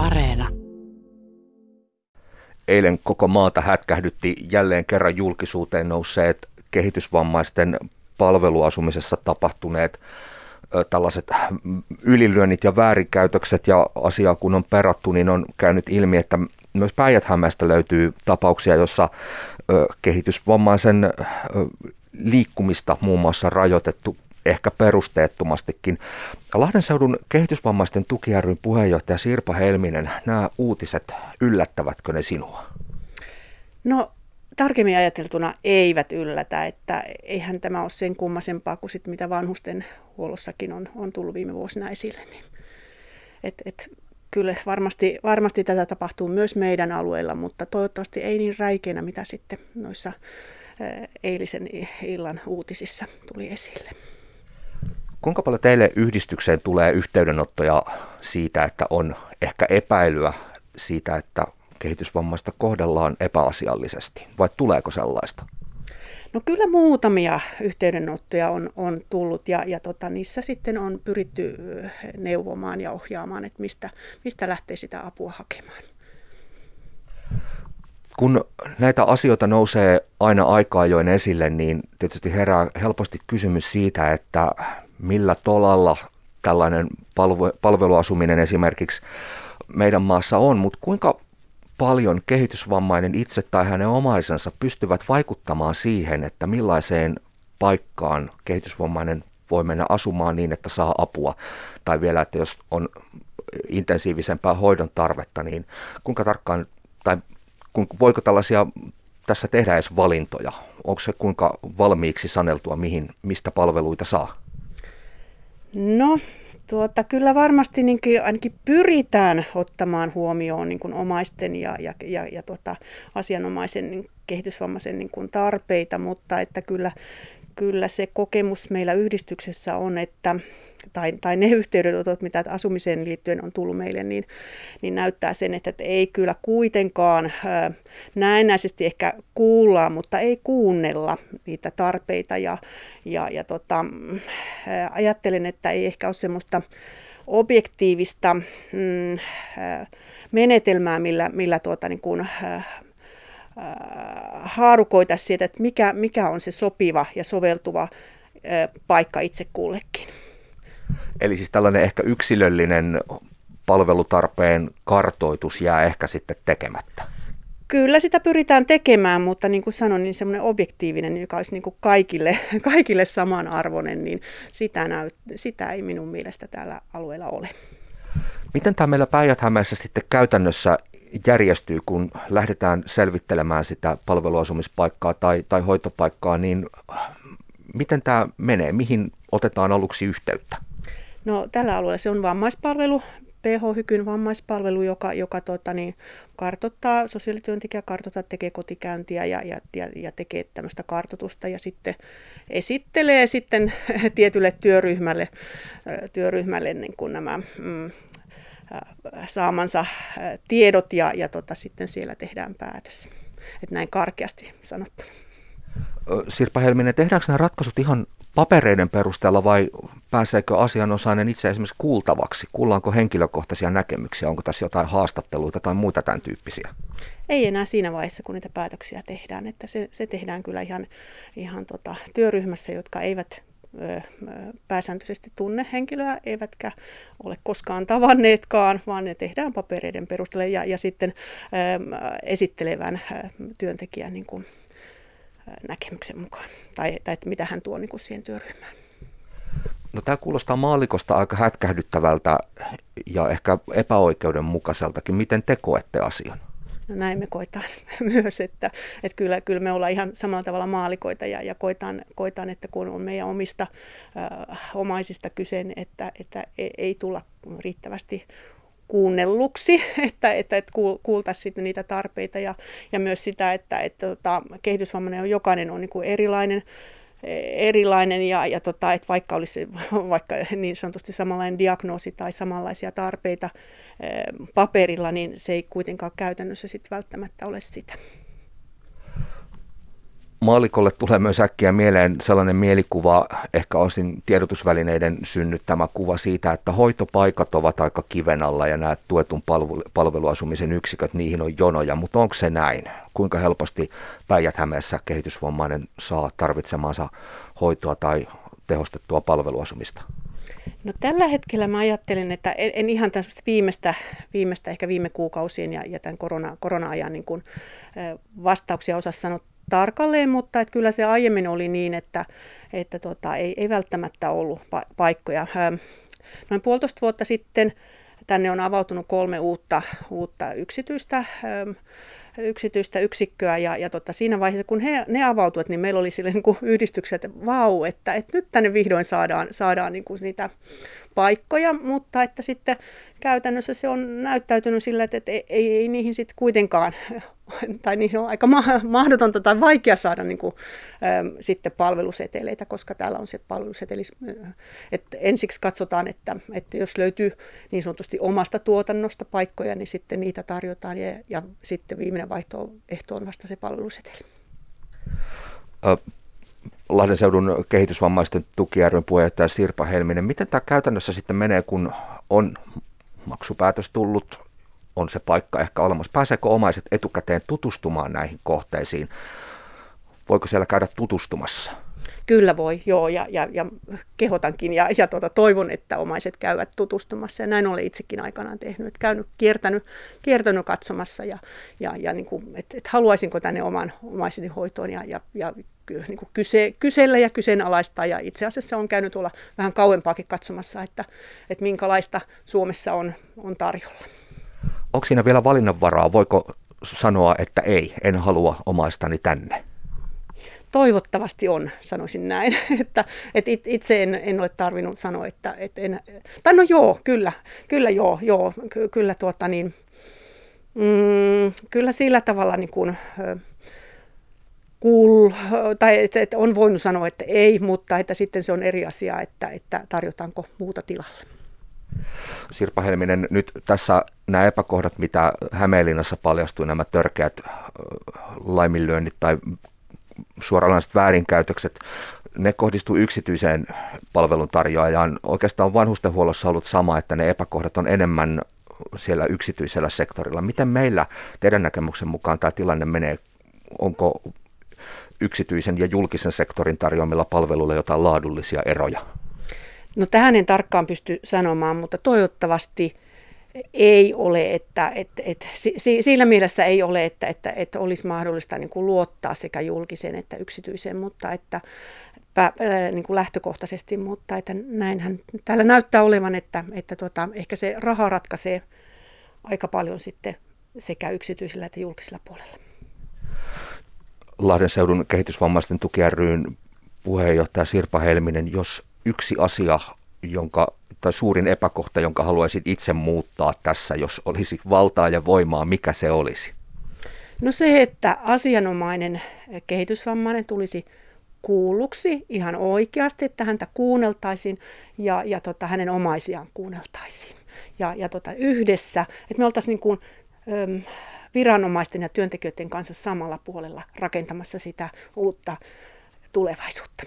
Areena. Eilen koko maata hätkähdytti jälleen kerran julkisuuteen nousseet kehitysvammaisten palveluasumisessa tapahtuneet tällaiset ylilyönnit ja väärinkäytökset ja asiaa kun on perattu, niin on käynyt ilmi, että myös päijät löytyy tapauksia, jossa kehitysvammaisen liikkumista muun muassa rajoitettu ehkä perusteettomastikin. Lahden seudun kehitysvammaisten tuki puheenjohtaja Sirpa Helminen, nämä uutiset, yllättävätkö ne sinua? No tarkemmin ajateltuna eivät yllätä, että eihän tämä ole sen kummasempaa kuin sit, mitä vanhusten huollossakin on, on tullut viime vuosina esille. Niin et, et, kyllä varmasti, varmasti tätä tapahtuu myös meidän alueella, mutta toivottavasti ei niin räikeänä, mitä sitten noissa eilisen illan uutisissa tuli esille. Kuinka paljon teille yhdistykseen tulee yhteydenottoja siitä, että on ehkä epäilyä siitä, että kehitysvammaista kohdellaan epäasiallisesti, vai tuleeko sellaista? No kyllä muutamia yhteydenottoja on, on tullut ja, ja tota, niissä sitten on pyritty neuvomaan ja ohjaamaan, että mistä, mistä lähtee sitä apua hakemaan. Kun näitä asioita nousee aina aikaa join esille, niin tietysti herää helposti kysymys siitä, että millä tolalla tällainen palveluasuminen esimerkiksi meidän maassa on, mutta kuinka paljon kehitysvammainen itse tai hänen omaisensa pystyvät vaikuttamaan siihen, että millaiseen paikkaan kehitysvammainen voi mennä asumaan niin, että saa apua, tai vielä, että jos on intensiivisempää hoidon tarvetta, niin kuinka tarkkaan, tai voiko tällaisia tässä tehdä edes valintoja? Onko se kuinka valmiiksi saneltua, mihin, mistä palveluita saa? No, tuota, kyllä varmasti niin kuin, ainakin pyritään ottamaan huomioon niin kuin omaisten ja, ja, ja, ja tuota, asianomaisen niin kehitysvammaisen niin kuin tarpeita, mutta että kyllä, kyllä se kokemus meillä yhdistyksessä on, että tai, tai ne yhteydenotot, mitä asumiseen liittyen on tullut meille, niin, niin näyttää sen, että ei kyllä kuitenkaan näennäisesti ehkä kuulla, mutta ei kuunnella niitä tarpeita. Ja, ja, ja tota, ajattelen, että ei ehkä ole semmoista objektiivista mm, ää, menetelmää, millä, millä tuota, niin kuin, haarukoita siitä, että mikä, mikä on se sopiva ja soveltuva paikka itse kullekin. Eli siis tällainen ehkä yksilöllinen palvelutarpeen kartoitus jää ehkä sitten tekemättä. Kyllä sitä pyritään tekemään, mutta niin kuin sanoin, niin semmoinen objektiivinen, joka olisi niin kuin kaikille, kaikille samanarvoinen, niin sitä, näyt, sitä ei minun mielestä täällä alueella ole. Miten tämä meillä päijät sitten käytännössä järjestyy, kun lähdetään selvittelemään sitä palveluasumispaikkaa tai, tai hoitopaikkaa, niin miten tämä menee? Mihin otetaan aluksi yhteyttä? No tällä alueella se on vammaispalvelu, PH Hykyn vammaispalvelu, joka, joka tota, niin, kartottaa, sosiaalityöntekijä kartottaa, tekee kotikäyntiä ja, ja, ja, ja tekee tämmöistä kartotusta ja sitten esittelee sitten tietylle työryhmälle, työryhmälle niin kuin nämä mm, saamansa tiedot ja, ja tota, sitten siellä tehdään päätös. Että näin karkeasti sanottuna. Sirpa Helminen, tehdäänkö nämä ratkaisut ihan papereiden perusteella vai pääseekö asianosainen itse esimerkiksi kuultavaksi? Kuullaanko henkilökohtaisia näkemyksiä? Onko tässä jotain haastatteluita tai muita tämän tyyppisiä? Ei enää siinä vaiheessa, kun niitä päätöksiä tehdään. Että se, se tehdään kyllä ihan, ihan tota, työryhmässä, jotka eivät pääsääntöisesti tunne henkilöä, eivätkä ole koskaan tavanneetkaan, vaan ne tehdään papereiden perusteella ja, ja sitten esittelevän työntekijän niin kuin, näkemyksen mukaan, tai, tai että mitä hän tuo niin kuin siihen työryhmään. No, tämä kuulostaa maalikosta aika hätkähdyttävältä ja ehkä epäoikeudenmukaiseltakin. Miten te koette asian? No näin me koetaan myös, että, että kyllä, kyllä me ollaan ihan samalla tavalla maalikoita ja, ja koetaan, koetaan, että kun on meidän omista äh, omaisista kyse, että, että ei tulla riittävästi kuunnelluksi, että, että, että kuultaisiin sitten niitä tarpeita ja, ja myös sitä, että, että tota, kehitysvammainen on jokainen on niin kuin erilainen, erilainen ja, ja tota, että vaikka olisi vaikka niin sanotusti samanlainen diagnoosi tai samanlaisia tarpeita eh, paperilla, niin se ei kuitenkaan käytännössä sit välttämättä ole sitä. Maalikolle tulee myös äkkiä mieleen sellainen mielikuva, ehkä osin tiedotusvälineiden synnyttämä kuva siitä, että hoitopaikat ovat aika kiven alla ja nämä tuetun palvelu- palveluasumisen yksiköt, niihin on jonoja, mutta onko se näin? Kuinka helposti Päijät-Hämeessä kehitysvammainen saa tarvitsemaansa hoitoa tai tehostettua palveluasumista? No tällä hetkellä mä ajattelen, että en, en ihan tämmöistä viimeistä, viimeistä, ehkä viime kuukausien ja, ja tämän korona, korona-ajan niin kuin, vastauksia osaa sanoa tarkalleen, mutta että kyllä se aiemmin oli niin, että, että tota, ei, ei välttämättä ollut pa- paikkoja. Noin puolitoista vuotta sitten tänne on avautunut kolme uutta, uutta yksityistä yksityistä yksikköä ja, ja tota, siinä vaiheessa, kun he, ne avautuivat, niin meillä oli sille niin kuin yhdistykset, että vau, että, että nyt tänne vihdoin saadaan, saadaan niin kuin niitä paikkoja, mutta että sitten käytännössä se on näyttäytynyt sillä, että, että ei, ei niihin sitten kuitenkaan, tai niihin on aika mahdotonta tai vaikea saada niin kuin, äm, sitten palveluseteleitä, koska täällä on se palveluseteli, että ensiksi katsotaan, että, että jos löytyy niin sanotusti omasta tuotannosta paikkoja, niin sitten niitä tarjotaan ja, ja sitten viimeinen vaihtoehto on vasta se palveluseteli. Lahden seudun kehitysvammaisten tuki puheenjohtaja Sirpa Helminen. Miten tämä käytännössä sitten menee, kun on maksupäätös tullut, on se paikka ehkä olemassa. Pääseekö omaiset etukäteen tutustumaan näihin kohteisiin? Voiko siellä käydä tutustumassa? Kyllä voi, joo, ja, ja, ja kehotankin ja, ja tuota, toivon, että omaiset käyvät tutustumassa. Ja näin olen itsekin aikanaan tehnyt, että käynyt, kiertänyt, kiertänyt katsomassa ja, ja, ja niin kuin, että, että haluaisinko tänne oman omaiseni hoitoon ja, ja, ja niin kuin kyse, kysellä ja kyseenalaistaa. Ja itse asiassa on käynyt tuolla vähän kauempaakin katsomassa, että, että minkälaista Suomessa on, on tarjolla. Onko siinä vielä valinnanvaraa? Voiko sanoa, että ei, en halua omaistani tänne? Toivottavasti on, sanoisin näin. että, että itse en, en ole tarvinnut sanoa, että, että en, tai no joo, kyllä, kyllä joo, joo ky, kyllä tuota niin, mm, kyllä sillä tavalla niin kuin, kuul, tai että, että on voinut sanoa, että ei, mutta että sitten se on eri asia, että, että tarjotaanko muuta tilalle. Sirpa Helminen, nyt tässä nämä epäkohdat, mitä Hämeenlinnassa paljastui, nämä törkeät laiminlyönnit tai suoranaiset väärinkäytökset, ne kohdistuu yksityiseen palveluntarjoajaan. Oikeastaan vanhustenhuollossa ollut sama, että ne epäkohdat on enemmän siellä yksityisellä sektorilla. Miten meillä teidän näkemyksen mukaan tämä tilanne menee? Onko yksityisen ja julkisen sektorin tarjoamilla palveluilla jotain laadullisia eroja? No tähän en tarkkaan pysty sanomaan, mutta toivottavasti ei ole, että, että, että siinä mielessä ei ole, että, että, että olisi mahdollista niin kuin luottaa sekä julkiseen että yksityiseen, mutta että niin kuin lähtökohtaisesti, mutta että näinhän täällä näyttää olevan, että, että tuota, ehkä se raha ratkaisee aika paljon sitten sekä yksityisellä että julkisella puolella. Lahden seudun kehitysvammaisten tuki ryn puheenjohtaja Sirpa Helminen, jos yksi asia, jonka, tai suurin epäkohta, jonka haluaisit itse muuttaa tässä, jos olisi valtaa ja voimaa, mikä se olisi? No se, että asianomainen kehitysvammainen tulisi kuulluksi ihan oikeasti, että häntä kuunneltaisiin ja, ja tota, hänen omaisiaan kuunneltaisiin. Ja, ja tota, yhdessä, että me oltaisiin niin kuin, öm, viranomaisten ja työntekijöiden kanssa samalla puolella rakentamassa sitä uutta tulevaisuutta.